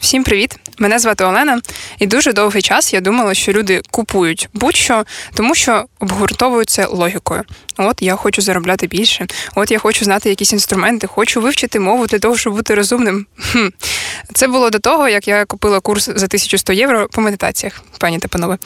Всім привіт! Мене звати Олена, і дуже довгий час я думала, що люди купують будь-що, тому що обгуртовуються логікою. От я хочу заробляти більше, от я хочу знати якісь інструменти, хочу вивчити мову для того, щоб бути розумним. Хм. Це було до того, як я купила курс за 1100 євро по медитаціях, пані та панове.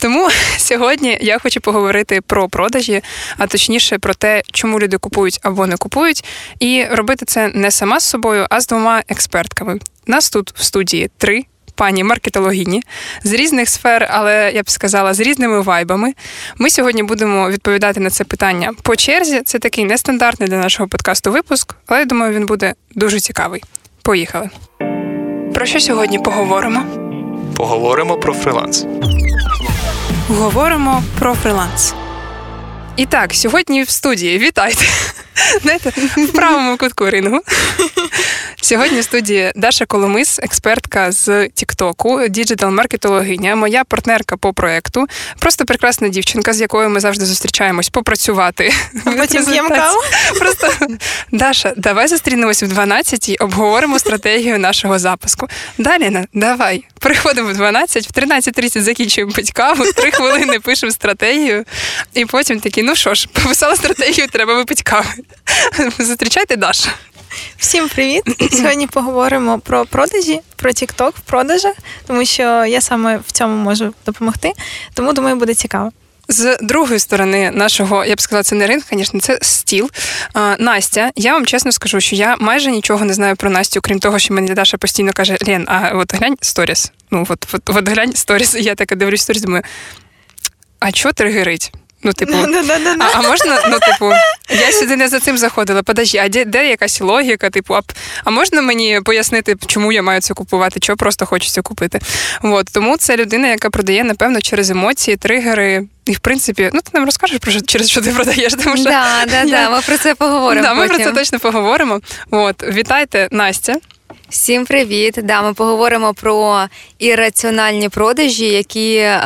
Тому сьогодні я хочу поговорити про продажі, а точніше про те, чому люди купують або не купують, і робити це не сама з собою, а з двома експертками. Нас тут в студії три пані маркетологіні з різних сфер, але я б сказала, з різними вайбами. Ми сьогодні будемо відповідати на це питання по черзі. Це такий нестандартний для нашого подкасту випуск, але я думаю, він буде дуже цікавий. Поїхали. Про що сьогодні поговоримо? Поговоримо про фриланс. Говоримо про фриланс. І так, сьогодні в студії вітайте. Знаєте, в правому кутку рингу. Сьогодні в студії Даша Коломис, експертка з Тіктоку, діджитал-маркетологиня, моя партнерка по проекту. Просто прекрасна дівчинка, з якою ми завжди зустрічаємось попрацювати. Потім п'ємо каву. Просто Даша, давай зустрінемось в 12 і обговоримо стратегію нашого запуску. Далі, давай. Приходимо в 12, в 13.30 закінчуємо пить каву, три хвилини пишемо стратегію, і потім такі, ну що ж, пописала стратегію, треба випити каву. Зустрічайте Даша. Всім привіт! Сьогодні поговоримо про продажі, про TikTok в продажах, тому що я саме в цьому можу допомогти. Тому думаю, буде цікаво. З другої сторони нашого, я б сказала, це не ринг, звісно, це стіл. А, Настя, я вам чесно скажу, що я майже нічого не знаю про Настю, крім того, що мені Даша постійно каже: Лен, а от глянь сторіс. Ну, от, от, от глянь сторіс. І я така дивлюсь сторіс, думаю, а чого тригерить? Ну, типу, а, а можна, ну, типу, я сюди не за цим заходила. Подожди, а де, де якась логіка? Типу, а, а можна мені пояснити, чому я маю це купувати, чого просто хочеться купити? От, тому це людина, яка продає, напевно, через емоції, тригери. І, в принципі, ну ти нам розкажеш про що, через що ти продаєш. Тому що да, да, я... да, ми про це поговоримо. Да, Ми про це точно поговоримо. От, вітайте, Настя. Всім привіт! Да, Ми поговоримо про ірраціональні продажі, які е,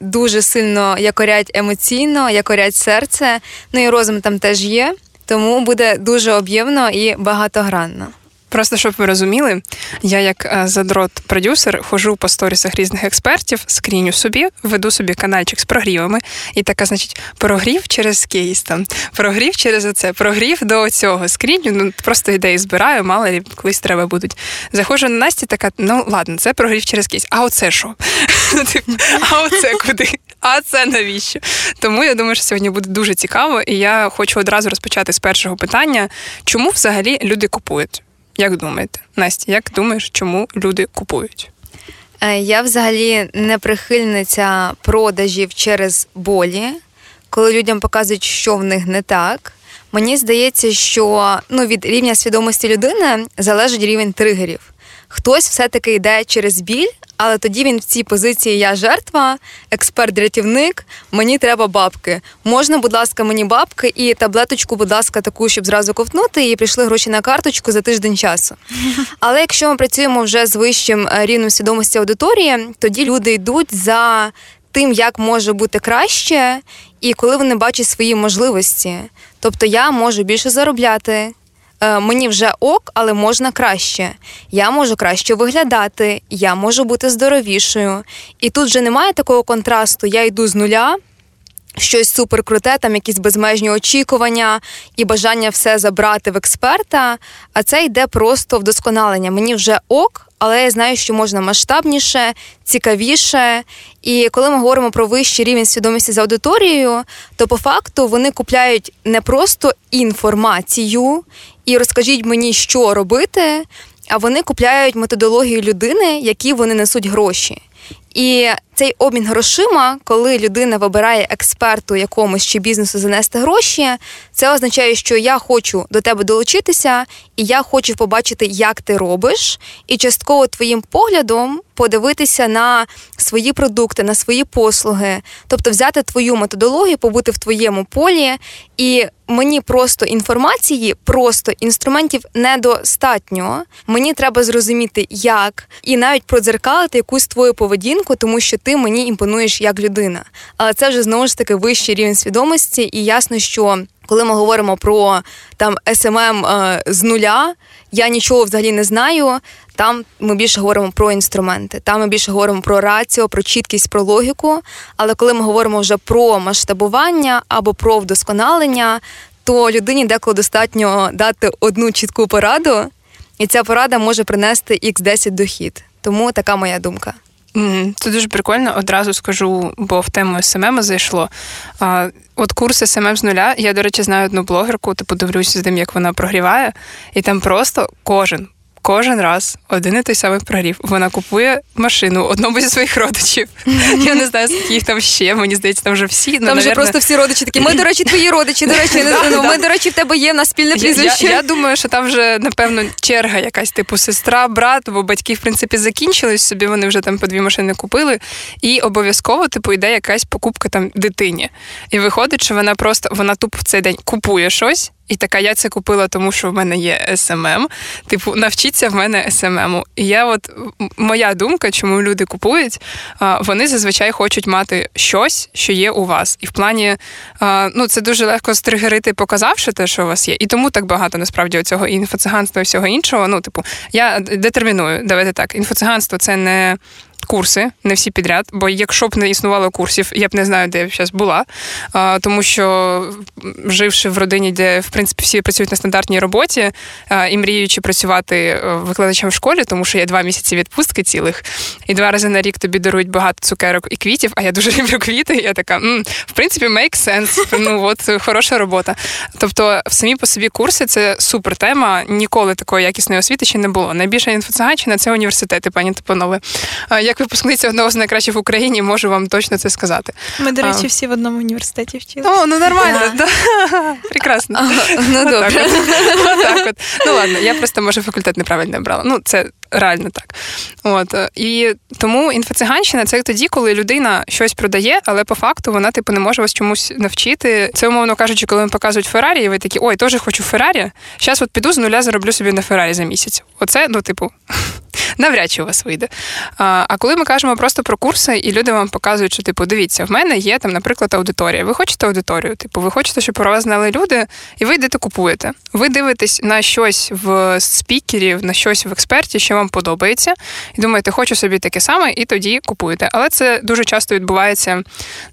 дуже сильно якорять емоційно, якорять серце. Ну і розум там теж є, тому буде дуже об'ємно і багатогранно. Просто щоб ви розуміли, я як е, задрот-продюсер хожу по сторісах різних експертів, скріню собі, веду собі канальчик з прогрівами, і така, значить, прогрів через кейс там, прогрів через оце, прогрів до цього. Скріню, ну просто ідеї збираю, мало ли колись треба будуть. Заходжу на Насті, така, ну ладно, це прогрів через кейс. А оце що? Ну, типу, а оце куди? А це навіщо? Тому я думаю, що сьогодні буде дуже цікаво, і я хочу одразу розпочати з першого питання: чому взагалі люди купують? Як думаєте, Настя, як думаєш, чому люди купують? Е, я взагалі не прихильниця продажів через болі, коли людям показують, що в них не так. Мені здається, що ну, від рівня свідомості людини залежить рівень тригерів. Хтось все-таки йде через біль, але тоді він в цій позиції я жертва, експерт-рятівник, мені треба бабки. Можна, будь ласка, мені бабки і таблеточку, будь ласка, таку, щоб зразу ковтнути, і прийшли гроші на карточку за тиждень часу. Але якщо ми працюємо вже з вищим е, рівнем свідомості аудиторії, тоді люди йдуть за тим, як може бути краще, і коли вони бачать свої можливості. Тобто я можу більше заробляти. Е, мені вже ок, але можна краще. Я можу краще виглядати, я можу бути здоровішою. І тут вже немає такого контрасту. Я йду з нуля. Щось суперкруте, там якісь безмежні очікування і бажання все забрати в експерта. А це йде просто вдосконалення. Мені вже ок, але я знаю, що можна масштабніше, цікавіше. І коли ми говоримо про вищий рівень свідомості з аудиторією, то по факту вони купляють не просто інформацію і розкажіть мені, що робити, а вони купляють методологію людини, які вони несуть гроші. І цей обмін грошима, коли людина вибирає експерту якомусь чи бізнесу занести гроші, це означає, що я хочу до тебе долучитися, і я хочу побачити, як ти робиш, і частково твоїм поглядом подивитися на свої продукти, на свої послуги, тобто взяти твою методологію, побути в твоєму полі, і мені просто інформації, просто інструментів недостатньо. Мені треба зрозуміти, як, і навіть продзеркалити якусь твою поведінку тому що ти мені імпонуєш як людина. Але це вже знову ж таки вищий рівень свідомості, і ясно, що коли ми говоримо про там SMM е, з нуля, я нічого взагалі не знаю. Там ми більше говоримо про інструменти, там ми більше говоримо про раціо, про чіткість, про логіку. Але коли ми говоримо вже про масштабування або про вдосконалення, то людині деколи достатньо дати одну чітку пораду, і ця порада може принести x 10 дохід. Тому така моя думка. Це дуже прикольно. Одразу скажу, бо в тему SMM зайшло. От курс SMM з нуля. Я, до речі, знаю одну блогерку, типу дивлюся з тим, як вона прогріває, і там просто кожен. Кожен раз один і той самий прогрів. Вона купує машину одному зі своїх родичів. Я не знаю, скільки їх там ще. Мені здається, там вже всі. Ну, Там вже просто всі родичі такі. Ми, до речі, твої родичі. До речі, ну, ми, до речі, в тебе є в нас спільне я, прізвище. я думаю, що там вже напевно черга якась, типу сестра, брат, бо батьки, в принципі, закінчились собі, вони вже там по дві машини купили. І обов'язково, типу, йде якась покупка там дитині. І виходить, що вона просто вона тупо в цей день купує щось. І така, я це купила, тому що в мене є SMM. Типу, навчіться в мене SMM у. І я, от моя думка, чому люди купують, вони зазвичай хочуть мати щось, що є у вас. І в плані, ну це дуже легко стригерити, показавши те, що у вас є. І тому так багато насправді цього інфоциганства і всього іншого. Ну, типу, я детерміную, давайте так. Інфоциганство це не. Курси, не всі підряд, бо якщо б не існувало курсів, я б не знаю, де я б зараз була. Тому що живши в родині, де в принципі всі працюють на стандартній роботі і мріючи працювати е, викладачем в школі, тому що є два місяці відпустки цілих, і два рази на рік тобі дарують багато цукерок і квітів. А я дуже люблю квіти. І я така, м, в принципі, make sense. Ну от хороша робота. Тобто, самі по собі курси це супер тема. Ніколи такої якісної освіти ще не було. Найбільша інфоциганщина – це університети, пані Типанове. А, Як випускниця одного з найкращих в Україні, можу вам точно це сказати. Ми, до А. речі, всі в одному університеті вчилися. О, ну нормально, да. Прекрасно. Ну добре. от. Отак от. Ну ладно, я просто може факультет неправильно обрала. Ну, це реально так. От е, і тому інфоциганщина це тоді, коли людина щось продає, але по факту вона типу не може вас чомусь навчити. Це умовно кажучи, коли вам показують Феррарі, і ви такі, ой, теж хочу Феррарі. Зараз от піду з нуля зароблю собі на Феррарі за місяць. Оце, ну, типу. Навряд чи у вас вийде. А, коли ми кажемо просто про курси, і люди вам показують, що типу, дивіться, в мене є там, наприклад, аудиторія. Ви хочете аудиторію? Типу, ви хочете, щоб про вас знали люди, і ви йдете купуєте. Ви дивитесь на щось в спікерів, на щось в експерті, що вам подобається, і думаєте, хочу собі таке саме, і тоді купуєте. Але це дуже часто відбувається,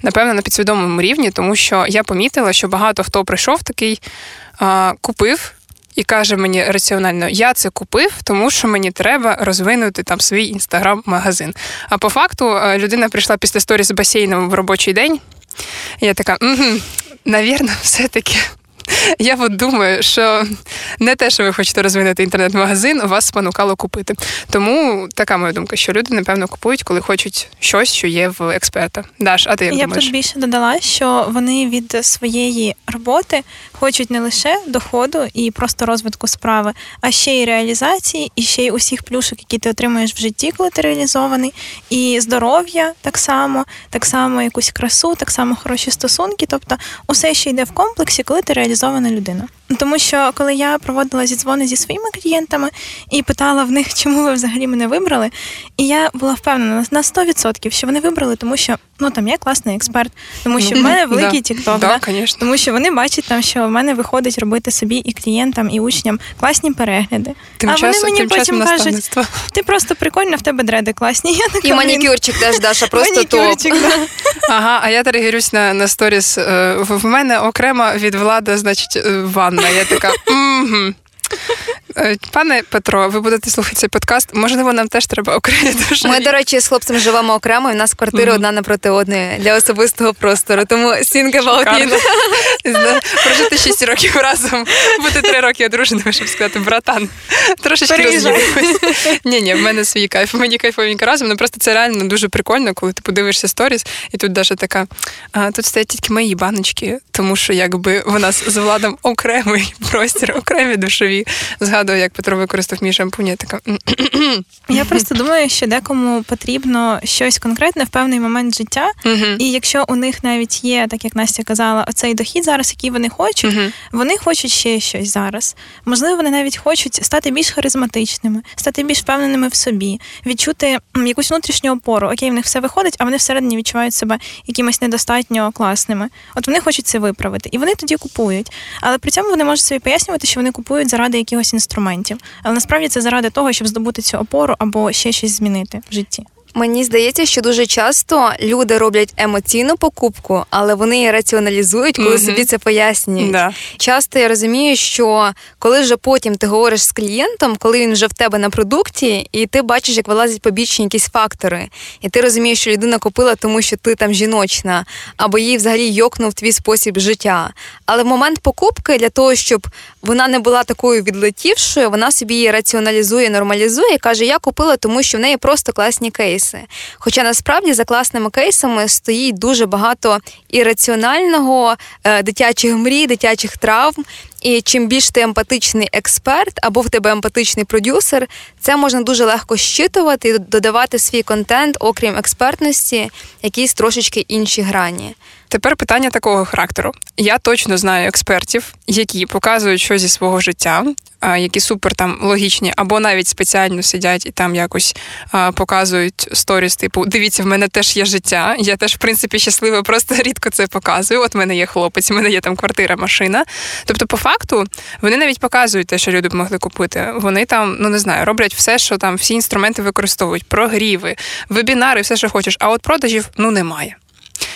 напевно, на підсвідомому рівні, тому що я помітила, що багато хто прийшов такий, купив. І каже мені раціонально, я це купив, тому що мені треба розвинути там свій інстаграм-магазин. А по факту е, людина прийшла після сторі з басейном в робочий день. Я така, угу, навірно, все-таки. Я от думаю, що не те, що ви хочете розвинути інтернет-магазин, вас спонукало купити. Тому така моя думка, що люди, напевно, купують, коли хочуть щось, що є в експерта. Даш, а ти як Я б думаєш? тут більше додала, що вони від своєї роботи хочуть не лише доходу і просто розвитку справи, а ще й реалізації, і ще й усіх плюшок, які ти отримуєш в житті, коли ти реалізований, і здоров'я так само, так само якусь красу, так само хороші стосунки. Тобто, усе ще йде в комплексі, коли ти реалізована людина. Тому що коли я проводила зідзвони зі своїми клієнтами і питала в них, чому ви взагалі мене вибрали, і я була впевнена на 100%, що вони вибрали, тому що ну там я класний експерт, тому що в мене великий да. тікток. Да. Тому що вони бачать там, що в мене виходить робити собі і клієнтам, і учням класні перегляди. Тим а часом, вони мені тим потім кажуть, ти просто прикольна, в тебе дреди класні. Я така, І манікюрчик теж, Даша, просто топ. да. Ага, а я тригерюсь на, на сторіс. е, В в мене окремо від влади, значить, е, ванна. Я така. «Мгм». Е, Пане Петро, ви будете слухати цей подкаст. Можливо, нам теж треба окремі душі. Ми, до речі, з хлопцем живемо окремо, і в нас квартири Мгм. одна напроти одної для особистого простору. Тому think about it. Прожити 6 років разом, бути 3 роки одруженими, щоб сказати, братан, трошечки роз'їхались. Ні, ні, в мене свій кайф. Мені кайфовенько разом. Ну просто це реально дуже прикольно, коли ти подивишся сторіс, і тут Даша така. А тут стоять тільки мої баночки, тому що якби у нас з владом окремий простір, окремі душові і згадую, як Петро використав мій шампунь. Я така Я просто думаю, що декому потрібно щось конкретне в певний момент життя, і якщо у них навіть є, так як Настя казала, оцей дохід зараз, який вони хочуть, вони хочуть ще щось зараз. Можливо, вони навіть хочуть стати більш харизматичними, стати більш впевненими в собі, відчути якусь внутрішню опору. Окей, в них все виходить, а вони всередині відчувають себе якимось недостатньо класними. От вони хочуть це виправити, і вони тоді купують. Але при цьому вони можуть собі пояснювати, що вони купують заради якихось інструментів. Але насправді це заради того, щоб здобути цю опору або ще щось змінити в житті. Мені здається, що дуже часто люди роблять емоційну покупку, але вони її раціоналізують, коли Мгм. собі це пояснюють. Да. Часто я розумію, що коли вже потім ти говориш з клієнтом, коли він вже в тебе на продукті, і ти бачиш, як вилазять побічні якісь фактори, і ти розумієш, що людина купила, тому що ти там жіночна, або їй взагалі йокнув твій спосіб життя. Але в момент покупки для того, щоб вона не була такою відлетівшою, вона собі її раціоналізує, нормалізує і каже: Я купила, тому що в неї просто класні кейси. Хоча насправді за класними кейсами стоїть дуже багато ірраціонального, е, дитячих мрій, дитячих травм. І чим більш ти емпатичний експерт або в тебе емпатичний продюсер, це можна дуже легко щитувати і додавати свій контент, окрім експертності, якісь трошечки інші грані. Тепер питання такого характеру. Я точно знаю експертів, які показують щось зі свого життя, які супер там логічні, або навіть спеціально сидять і там якось показують сторіс, типу, дивіться, в мене теж є життя. Я теж, в принципі, щаслива, просто рідко це показую. От в мене є хлопець, в мене є там квартира, машина. Тобто, по факту, вони навіть показують те, що люди б могли купити. Вони там, ну не знаю, роблять все, що там всі інструменти використовують, прогріви, вебінари, все, що хочеш. А от продажів ну немає.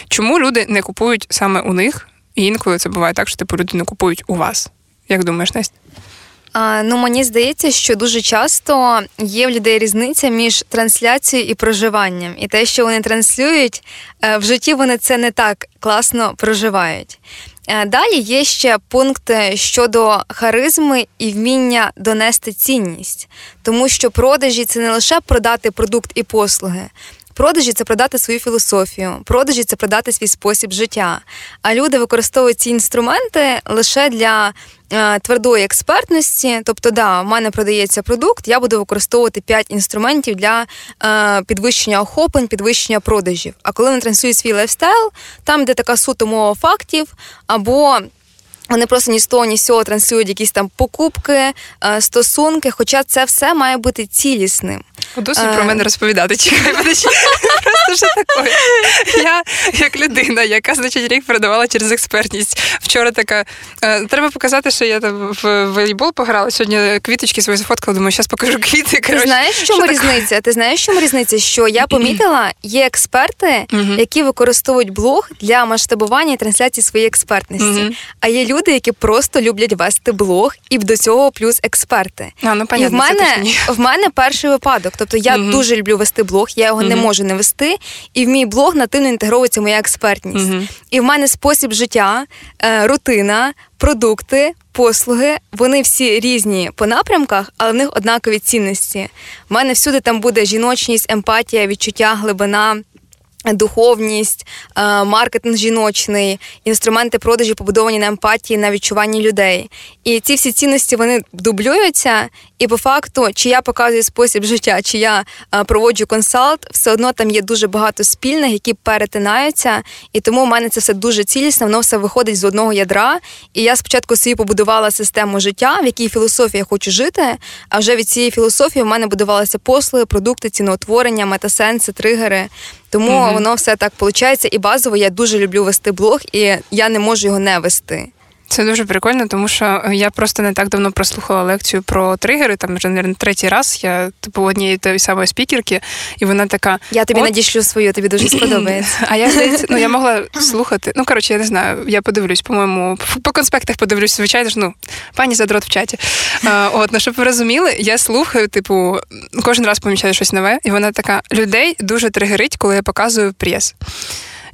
Чому люди не купують саме у них? І інколи це буває так, що типу люди не купують у вас. Як думаєш, Настя? Ну мені здається, що дуже часто є в людей різниця між трансляцією і проживанням. І те, що вони транслюють, е, в житті вони це не так класно проживають. Е, Далі є ще пункт е, щодо харизми і вміння донести цінність, тому що продажі це не лише продати продукт і послуги. Продажі це продати свою філософію, продажі це продати свій спосіб життя. А люди використовують ці інструменти лише для е, твердої експертності. Тобто, да, в мене продається продукт, я буду використовувати 5 інструментів для е, підвищення охоплень, підвищення продажів. А коли вони транслюють свій lifestyle, там де така суто мова фактів, або вони просто ні з того, ні з цього транслюють якісь там покупки, е, стосунки, хоча це все має бути цілісним. Досить Е. про мене розповідати. Чекай. Просто що таке? Я як людина, яка значить рік продавала через експертність. Вчора така. е, Треба показати, що я там в волейбол пограла. Сьогодні квіточки свої зафоткала. Думаю, зараз покажу квіти. Ти знаєш, в чому різниця? Ти знаєш, в чому різниця? Що я помітила, є експерти, які використовують блог для масштабування і трансляції своєї експертності. А є люди, які просто люблять вести блог, і до цього плюс експерти. А, ну, і в мене в мене перший випадок. Тобто я Мгм. дуже люблю вести блог, я його не можу не вести, і в мій блог нативно інтегровується моя експертність. Мгм. І в мене спосіб життя, е, рутина, продукти, послуги, вони всі різні по напрямках, але в них однакові цінності. В мене всюди там буде жіночність, емпатія, відчуття, глибина. Духовність, е, маркетинг жіночний, інструменти продажу побудовані на емпатії, на відчуванні людей. І ці всі цінності вони дублюються. І по факту, чи я показую спосіб життя, чи я е, проводжу консалт, все одно там є дуже багато спільних, які перетинаються. І тому в мене це все дуже цілісно, воно все виходить з одного ядра. І я спочатку собі побудувала систему життя, в якій філософії я хочу жити. А вже від цієї філософії в мене будувалися послуги, продукти, ціноутворення, метасенси, тригери. Тому угу. воно все так виходить. І базово я дуже люблю вести блог, і я не можу його не вести. Це дуже прикольно, тому що я просто не так давно прослухала лекцію про тригери. Там вже наверное, третій раз я типу однієї тої самої спікерки, і вона така. Я тобі «От, надішлю свою, тобі дуже сподобається. А я здається, ну я могла слухати. Ну коротше, я не знаю. Я подивлюсь, по-моєму, по конспектах подивлюсь, звичайно ж. Ну пані задрот в чаті. А, от ну щоб ви розуміли, я слухаю, типу, кожен раз помічаю щось нове, і вона така: людей дуже тригерить, коли я показую прес.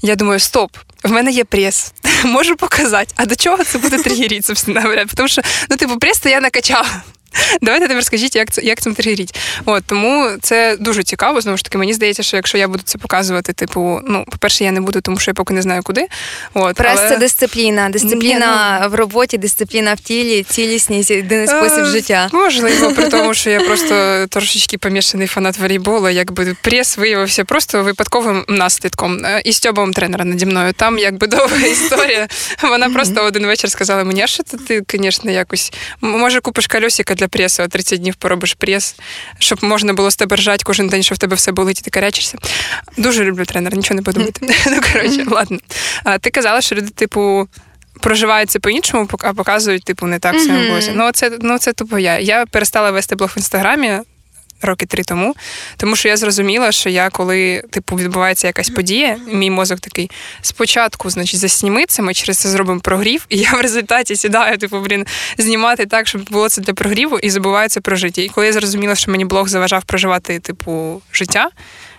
Я думаю, стоп, в мене є прес, можу показати. А до чого це буде тригерити, собственно говоря? Тому що, ну, типу, прес то я накачала. Давайте тепер скажіть, як це як цим тригеріть. От тому це дуже цікаво. Знову ж таки, мені здається, що якщо я буду це показувати, типу, ну, по-перше, я не буду, тому що я поки не знаю куди. От, Прес але... це дисципліна. Дисципліна Ні, в роботі, дисципліна в тілі, цілісність, єдиний спосіб Е, життя. Можливо, при тому, що я просто трошечки помішаний фанат волейболу, якби прес виявився просто випадковим наслідком. Е, І стьобом тренера наді мною. Там якби довга історія. Вона просто один вечір сказала мені, що ти, звісно, якось. Може, купиш кольосика для пресу, 30 днів поробиш прес, щоб можна було з тебе ржати кожен день, щоб в тебе все болить, і ти карячишся. Дуже люблю тренера, нічого не подумати. Ну, коротше, ладно. А, Ти казала, що люди, типу. Проживають це по-іншому, а показують, типу, не так в своєму Мгм. Ну, це, ну, це тупо я. Я перестала вести блог в інстаграмі роки три тому, тому що я зрозуміла, що я, коли типу відбувається якась подія, мій мозок такий спочатку, значить, засніми це, ми через це зробимо прогрів, і я в результаті сідаю, типу, блін, знімати так, щоб було це для прогріву, і забуваю це про життя. І коли я зрозуміла, що мені блог заважав проживати, типу, життя.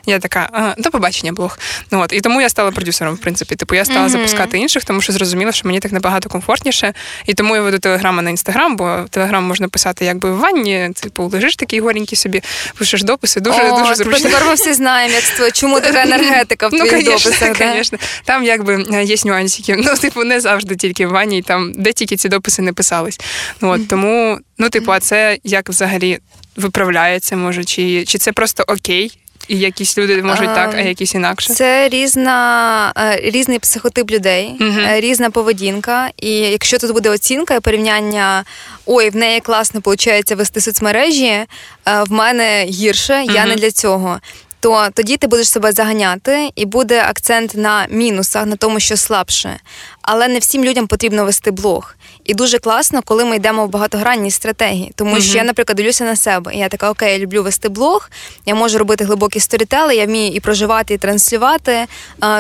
Я така, ага, до побачення, блог. Ну от і тому я стала продюсером, в принципі. Типу, я стала Мгм. запускати інших, тому що зрозуміла, що мені так набагато комфортніше. І тому я веду телеграма на інстаграм, бо телеграм можна писати якби в ванні, типу, лежиш такий горенький собі, пишеш дописи, дуже О, дуже зручно. Тепер ми всі знаємо, як ство- чому така енергетика в Ну, твоїх конечно, дописах. да? Там якби е, є нюансики. Ну, типу, не завжди тільки в ванні, і там, де тільки ці дописи не писались. Ну, от, тому, ну, типу, а це як взагалі виправляється, може, чи, чи це просто окей? І якісь люди можуть так, а Ем, якісь інакше. Це різна, е, різний психотип людей, е, різна поведінка. І якщо тут буде оцінка і порівняння, ой, в неї класно виходить вести соцмережі, е, в мене гірше, я Мгм. не для цього. То тоді ти будеш себе заганяти, і буде акцент на мінусах, на тому, що слабше. Але не всім людям потрібно вести блог. І дуже класно, коли ми йдемо в багатогранні стратегії. Тому що я, наприклад, дивлюся на себе. І я така, окей, я люблю вести блог, я можу робити глибокі сторітели, я вмію і проживати, і транслювати,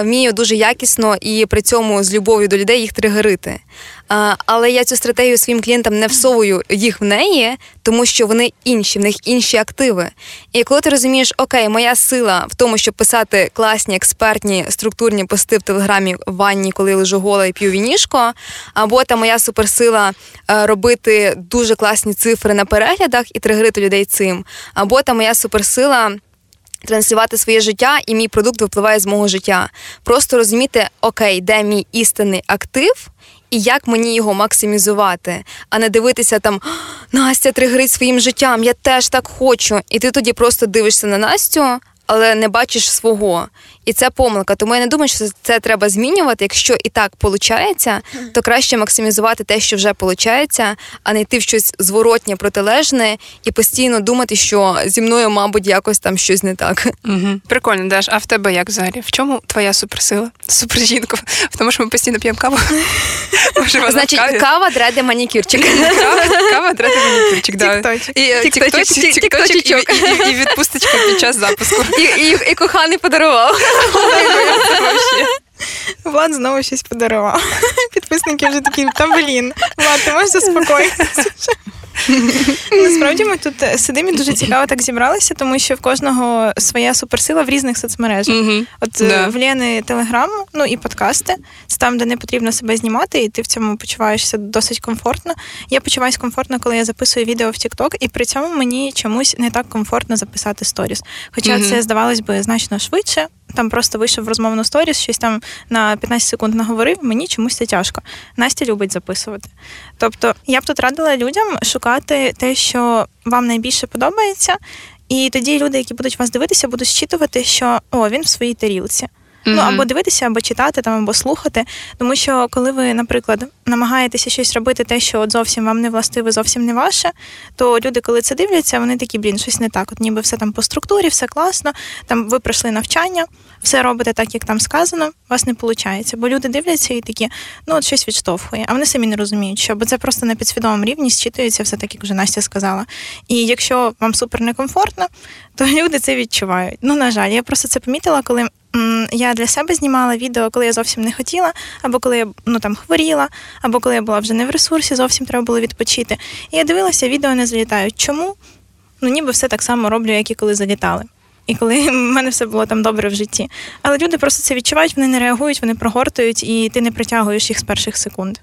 вмію дуже якісно і при цьому з любов'ю до людей їх тригерити. Але я цю стратегію своїм клієнтам не всовую їх в неї, тому що вони інші, в них інші активи. І коли ти розумієш, окей, моя сила в тому, щоб писати класні, експертні, структурні пости в телеграмі в ванні, коли лежу гола і п'ю вінішко, або та моя суперсила е, робити дуже класні цифри на переглядах і тригерити людей цим, або та моя суперсила. Транслювати своє життя, і мій продукт випливає з мого життя. Просто розуміти, окей, де мій істинний актив, і як мені його максимізувати, а не дивитися там Настя тригрить своїм життям, я теж так хочу. І ти тоді просто дивишся на Настю, але не бачиш свого. І це помилка. Тому я не думаю, що це треба змінювати. Якщо і так виходить, то краще максимізувати те, що вже виходить, а не йти в щось зворотнє, протилежне і постійно думати, що зі мною, мабуть, якось там щось не так. Угу. Прикольно, Даш. А в тебе як взагалі? В чому твоя суперсила? Супержінка? В тому, що ми постійно п'ємо каву. Значить, кава, дреди, манікюрчик. Кава, третій манікюрчик, да. І Тікточок, відпусточка під час запуску. І коханий подарував. Влад знову щось подарував. Підписники вже такі, та блін, Влад, ти можеш заспокоїтися. Насправді ми тут е, сидимо і дуже цікаво так зібралися, тому що в кожного своя суперсила в різних соцмережах. Мгм. От е, Да. в Лєни Телеграм, ну і подкасти, це там, де не потрібно себе знімати, і ти в цьому почуваєшся досить комфортно. Я почуваюся комфортно, коли я записую відео в TikTok, і при цьому мені чомусь не так комфортно записати сторіс. Хоча Мгм. це здавалось би значно швидше. Там просто вийшов в розмовну сторіс, щось там на 15 секунд наговорив, мені чомусь це тяжко. Настя любить записувати. Тобто я б тут радила людям шукати те, що вам найбільше подобається, і тоді люди, які будуть вас дивитися, будуть щитувати, що о, він в своїй тарілці. Ну або дивитися, або читати там, або слухати. Тому що коли ви, наприклад, намагаєтеся щось робити, те, що от зовсім вам не властиве, зовсім не ваше, то люди, коли це дивляться, вони такі, блін, щось не так. От ніби все там по структурі, все класно. Там ви пройшли навчання, все робите так, як там сказано, у вас не виходить. Бо люди дивляться і такі, ну от щось відштовхує, а вони самі не розуміють, що бо це просто на підсвідомому рівні зчитується все так, як вже Настя сказала. І якщо вам супер некомфортно, то люди це відчувають. Ну, на жаль, я просто це помітила, коли я для себе знімала відео, коли я зовсім не хотіла, або коли я ну там хворіла, або коли я була вже не в ресурсі, зовсім треба було відпочити. І я дивилася, відео не залітають. Чому? Ну, ніби все так само роблю, як і коли залітали. І коли в мене все було там добре в житті. Але люди просто це відчувають, вони не реагують, вони прогортують, і ти не притягуєш їх з перших секунд.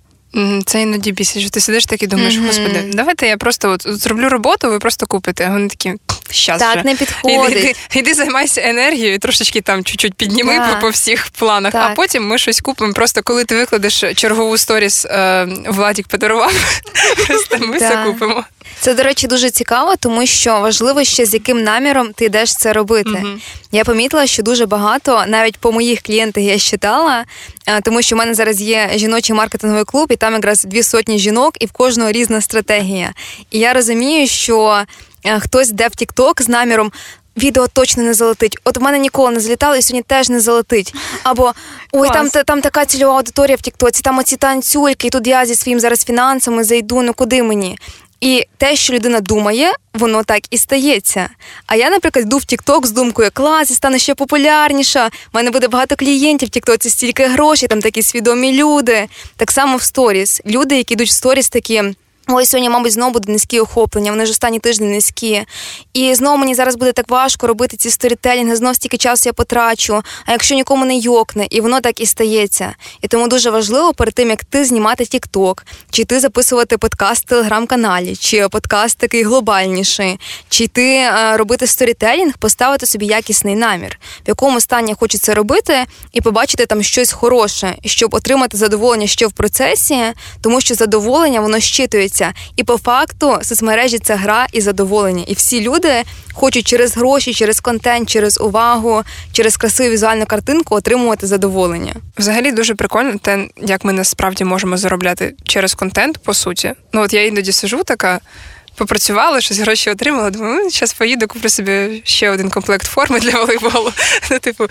Це іноді бісить, що ти сидиш так і думаєш, Мгм. господи, давайте я просто от зроблю роботу, ви просто купите. А вони такі, щас Так же. не Іди, підходить. іди, іди займайся енергією, трошечки там чуть-чуть підніми Так. по, по всіх планах, а потім ми щось купимо. Просто коли ти викладеш чергову сторіс, е, Владік подарував, просто ми все купимо. Це, до речі, дуже цікаво, тому що важливо ще з яким наміром ти йдеш це робити. Мгм. Я помітила, що дуже багато, навіть по моїх клієнтах я считала, е, тому що в мене зараз є жіночий маркетинговий клуб, і там якраз дві сотні жінок, і в кожного різна стратегія. І я розумію, що е, хтось йде в TikTok з наміром. Відео точно не залетить. От в мене ніколи не залітало, і сьогодні теж не залетить. Або ой, там, та- там така цільова аудиторія в Тіктоці, там оці танцюльки, і тут я зі своїм зараз фінансами зайду, ну куди мені? І те, що людина думає, воно так і стається. А я, наприклад, йду в Тікток з думкою, клас, я стане ще популярніша. в мене буде багато клієнтів в Тіктоці стільки грошей, там такі свідомі люди. Так само в сторіс. Люди, які йдуть в сторіс, такі. Ой, сьогодні, мабуть, знову буде низькі охоплення, вони ж останні тижні низькі. І знову мені зараз буде так важко робити ці сторітелінги, знов стільки часу я потрачу. А якщо нікому не йокне, і воно так і стається. І тому дуже важливо перед тим, як ти знімати TikTok, чи ти записувати подкаст в телеграм-каналі, чи подкаст такий глобальніший, чи ти е, робити сторітелінг, поставити собі якісний намір, в якому стані я хочу це робити, і побачити там щось хороше, щоб отримати задоволення ще в процесі, тому що задоволення воно щитується. І по факту соцмережі це гра і задоволення. І всі люди хочуть через гроші, через контент, через увагу, через красиву візуальну картинку отримувати задоволення. Взагалі дуже прикольно те, як ми насправді можемо заробляти через контент, по суті. Ну от я іноді сижу така. Попрацювала, щось гроші отримала. Думаю, зараз поїду, куплю собі ще один комплект форми для волейболу. Ну, типу,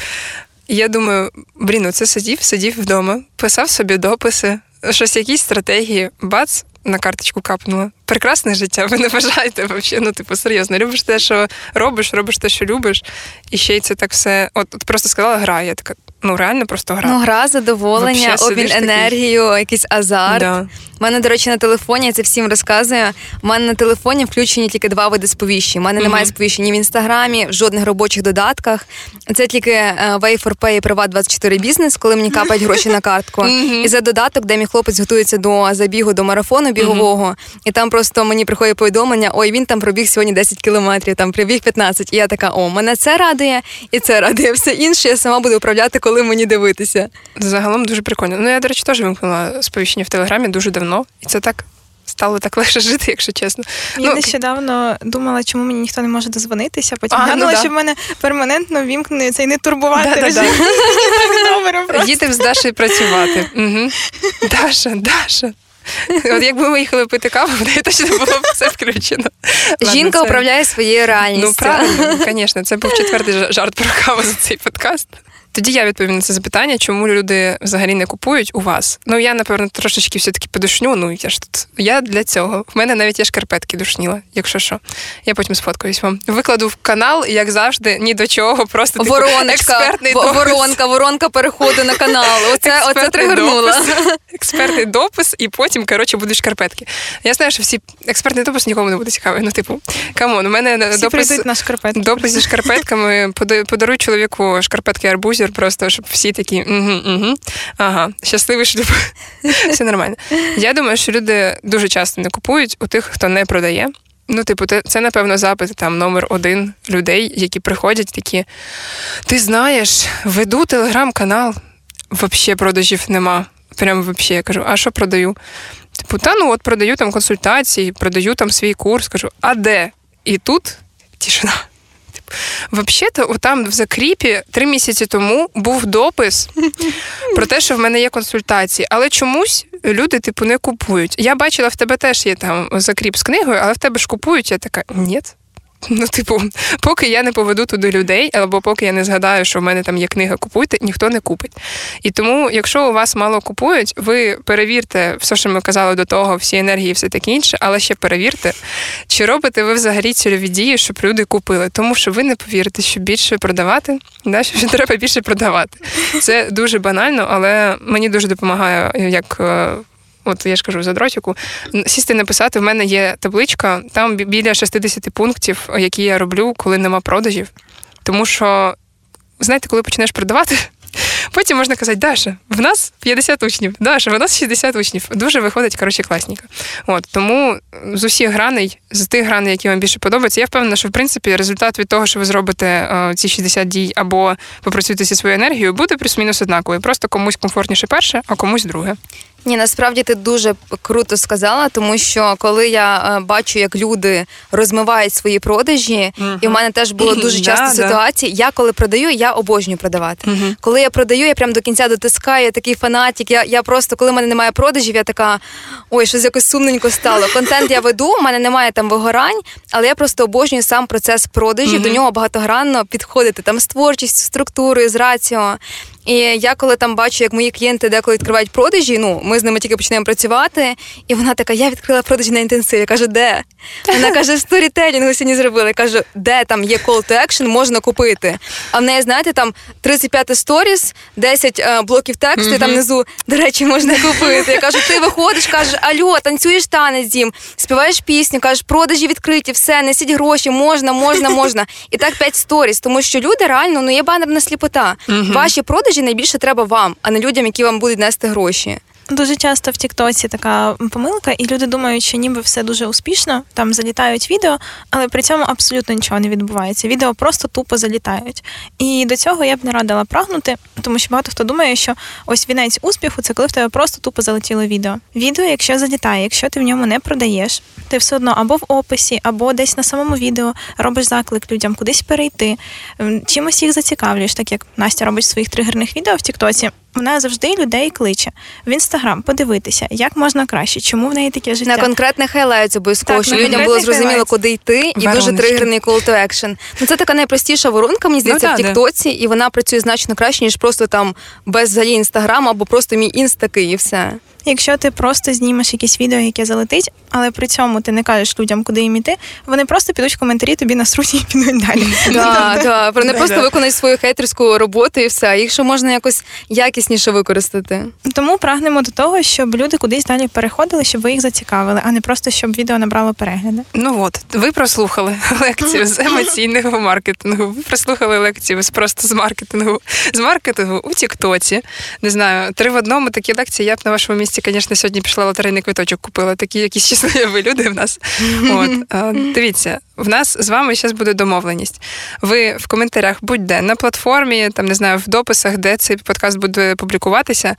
я думаю, блін, ну це сидів, сидів вдома, писав собі дописи, щось, якісь стратегії, бац, на карточку капнуло. Прекрасне життя, ви не вважаєте взагалі. Ну, типу, серйозно, любиш те, що робиш, робиш те, що любиш, і ще й це так все. От, от просто сказала гра. Я така, ну реально просто гра. Ну, гра, задоволення, Вообще обмін такий. енергією, якийсь азарт. Да. У мене, до речі, на телефоні я це всім розказую. У мене на телефоні включені тільки два види сповіщень. У мене немає Мгм. сповіщень ні в інстаграмі, в жодних робочих додатках. Це тільки е, Way4Pay і Privat24 бізнес, коли мені капають гроші на картку. Мгм. І за додаток, де мій хлопець готується до забігу до марафону бігового, і там просто мені приходить повідомлення: ой, він там пробіг сьогодні 10 кілометрів, там прибіг 15. І я така: о, мене це радує, і це радує. Все інше я сама буду управляти, коли мені дивитися. Загалом дуже прикольно. Ну, я, до речі, теж вимкнула сповіщення в Телеграмі дуже давно, і це так стало так легше жити, якщо чесно. Я Ну, нещодавно думала, чому мені ніхто не може дозвонитися. Потім А, ну да. що в мене перманентно вімкнений цей не турбувати режим. Їдемо з Дашею працювати. Угу. Даша, Даша. От якби ми їхали пити каву, в неї точно було б все включено. Жінка управляє своєю реальністю. Ну, правильно, звісно, це був четвертий жарт про каву за цей подкаст. Тоді я відповім на це запитання, чому люди взагалі не купують у вас. Ну я напевно трошечки все-таки подушню. Ну я ж тут я для цього. В мене навіть є шкарпетки душніла, якщо що. Я потім сфоткаюсь вам. Викладу в канал, як завжди, ні до чого, просто типу, Вороночка, експертний во- допис. воронка, воронка переходу на канал. Оце, оце тригернула. Експертний допис, і потім, коротше, будуть шкарпетки. Я знаю, що всі експертний допис нікому не буде цікавий. Ну, типу, come on, у мене Всі допис. на шкарпетки. Допис зі шкарпетками пода- подаруй чоловіку шкарпетки аб'юзер, просто щоб всі такі угу, угу. Ага, щасливий шлюб. Все нормально. Я думаю, що люди дуже часто не купують у тих, хто не продає. Ну, типу, це, напевно, запит там номер один людей, які приходять такі. Ти знаєш, веду телеграм-канал, взагалі продажів нема. Прям взагалі, я кажу, а що продаю? Типу, та ну от продаю там консультації, продаю там свій курс. Кажу, а де? І тут тишина. Взагалі-то, там в закріпі три місяці тому був допис про те, що в мене є консультації, але чомусь люди, типу, не купують. Я бачила, в тебе теж є там закріп з книгою, але в тебе ж купують. Я така, ні. Ну, типу, поки я не поведу туди людей, або поки я не згадаю, що в мене там є книга, купуйте, ніхто не купить. І тому, якщо у вас мало купують, ви перевірте все, що ми казали до того, всі енергії, все таке інше, але ще перевірте, чи робите ви взагалі цільові дії, щоб люди купили. Тому що ви не повірите, що більше продавати, да, що треба більше продавати. Це дуже банально, але мені дуже допомагає як. Е, От я ж кажу за дротику, сісти написати. В мене є табличка, там біля 60 пунктів, які я роблю, коли нема продажів. Тому що, знаєте, коли почнеш продавати, Потім можна казати, Даша, в нас 50 учнів, Даша, в нас 60 учнів. Дуже виходить, коротше, класненько. От тому з усіх граней, з тих граней, які вам більше подобаються, я впевнена, що в принципі результат від того, що ви зробите е, ці 60 дій або попрацюєте зі своєю енергією, буде плюс-мінус однаковий. Просто комусь комфортніше перше, а комусь друге. Ні, насправді ти дуже круто сказала, тому що коли я е, бачу, як люди розмивають свої продажі, Мгм. і в мене теж було дуже часто да. ситуації. Я коли продаю, я обожнюю продавати. Мгм. Коли я продаю, я прям до кінця дотискаю, я такий фанатик. Я, я просто, коли в мене немає продажів, я така ой, щось якось сумненько стало. Контент я веду, в мене немає там вигорань, але я просто обожнюю сам процес продажів. Мгм. До нього багатогранно підходити там з творчістю, структурою, з раціо. І я коли там бачу, як мої клієнти деколи відкривають продажі, ну ми з ними тільки починаємо працювати, і вона така: я відкрила продажі на інтенсиві. Я кажу, де? Вона каже, в сторітелінгу сьогодні зробили. Я кажу, де там є call to action, можна купити. А в неї, знаєте, там 35 сторіс, 10 е, блоків тексту, і там внизу, до речі, можна купити. Я кажу, ти виходиш, кажеш, альо, танцюєш танець дім, співаєш пісню, кажеш, продажі відкриті, все, несіть гроші, можна, можна, можна. І так 5 сторіс, тому що люди реально ну є банерна сліпота. Ваші продажі найбільше треба вам, а не людям, які вам будуть нести гроші. Дуже часто в Тіктоці така помилка, і люди думають, що ніби все дуже успішно, там залітають відео, але при цьому абсолютно нічого не відбувається. Відео просто тупо залітають. І до цього я б не радила прагнути, тому що багато хто думає, що ось вінець успіху це коли в тебе просто тупо залетіло відео. Відео, якщо залітає, якщо ти в ньому не продаєш, ти все одно або в описі, або десь на самому відео робиш заклик людям кудись перейти, чимось їх зацікавлюєш, так як Настя робить в своїх тригерних відео в Тіктоці. Вона завжди людей кличе в інстаграм подивитися, як можна краще, чому в неї таке життя. На конкретний хайлайт обов'язково, щоб людям було зрозуміло, куди йти, і дуже тригерний call to action. Ну це така найпростіша воронка, мені здається, Ну, в. Тіктоці, і вона працює значно краще, ніж просто там без взагалі інстаграму або просто мій інстаки, і все. Якщо ти просто знімеш якесь відео, яке залетить, але при цьому ти не кажеш людям, куди їм іти, вони просто підуть в коментарі, тобі насруть і підуть далі. Так, так. Вони просто виконують свою хейтерську роботу і все. А Їх ще можна якось якісніше використати. Тому прагнемо до того, щоб люди кудись далі переходили, щоб ви їх зацікавили, а не просто щоб відео набрало перегляди. Ну от, ви прослухали лекцію з емоційного маркетингу. Ви прослухали лекцію з просто з маркетингу, з маркетингу у Тіктоці. Не знаю, три в одному такі лекції. Я б на вашому місці, звісно, сьогодні пішла лотерейний квиточок купила. Такі якісь щасливі люди в нас. От дивіться, в нас з вами зараз буде домовленість. Ви в коментарях будь-де на платформі, там не знаю, в дописах, де цей подкаст буде публікуватися.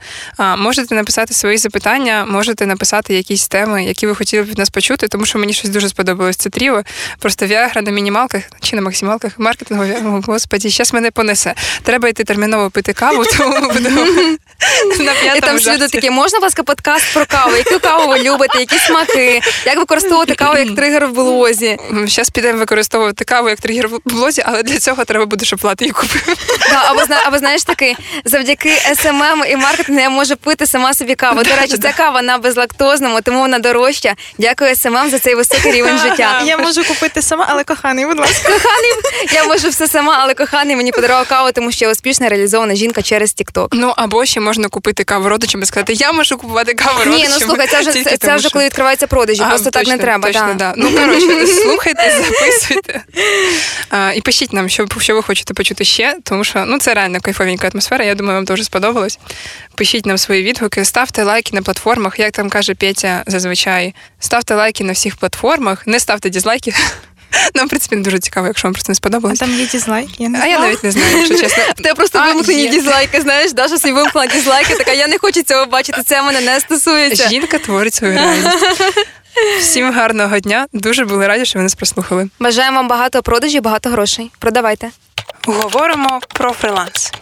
Можете написати свої запитання, можете написати якісь теми, які ви хотіли б від нас почути, тому що мені щось дуже сподобалось це тріо. Просто Віагра на мінімалках чи на максималках маркетингу. Віагра, Господі, зараз мене понесе. Треба йти терміново пити каву, тому будемо на п'ятому там всі люди такі, можна, будь ласка, подкаст про каву? Яку каву ви любите, які смаки, як використовувати каву як тригер в блозі? Зараз підемо використовувати каву як тригер в блозі, але для цього треба буде, щоб Влад її купив. Да, або, зна- або знаєш такий, завдяки SMM і маркетингу я можу пити сама собі каву. До речі, ця кава на безлактозному, тому вона дорожча. Дякую SMM за цей високий рівень життя. Я можу купити сама, але коханий, будь ласка. Коханий, я можу все сама, але коханий мені подарував каву, тому що я успішна реалізована жінка через TikTok. Ну або ще можна купити каву родичам і сказати, я можу купувати каву Ні, ну слухай, це вже це, вже коли відкриваються продажі. А, Просто так не треба. Точно, да. да. Ну коротше, слухайте, записуйте. А, і пишіть нам, що, що ви хочете почути ще, тому що ну це реально кайфовенька атмосфера. Я думаю, вам дуже сподобалось. Пишіть нам свої відгуки, ставте лайки на платформах, як там каже Петя зазвичай. Ставте лайки на всіх платформах, не ставте дізлайки. Нам, в принципі, не дуже цікаво, якщо вам просто не А там є дізлайк. Я не А я навіть не знаю, якщо чесно. В просто вимкнені дізлайки, знаєш, Даша собі вимкнула дізлайки, така я не хочу цього бачити, це мене не стосується. Жінка творить свою реальність. Всім гарного дня. Дуже були раді, що ви нас прослухали. Бажаємо вам багато продажів, багато грошей. Продавайте. Говоримо про фриланс.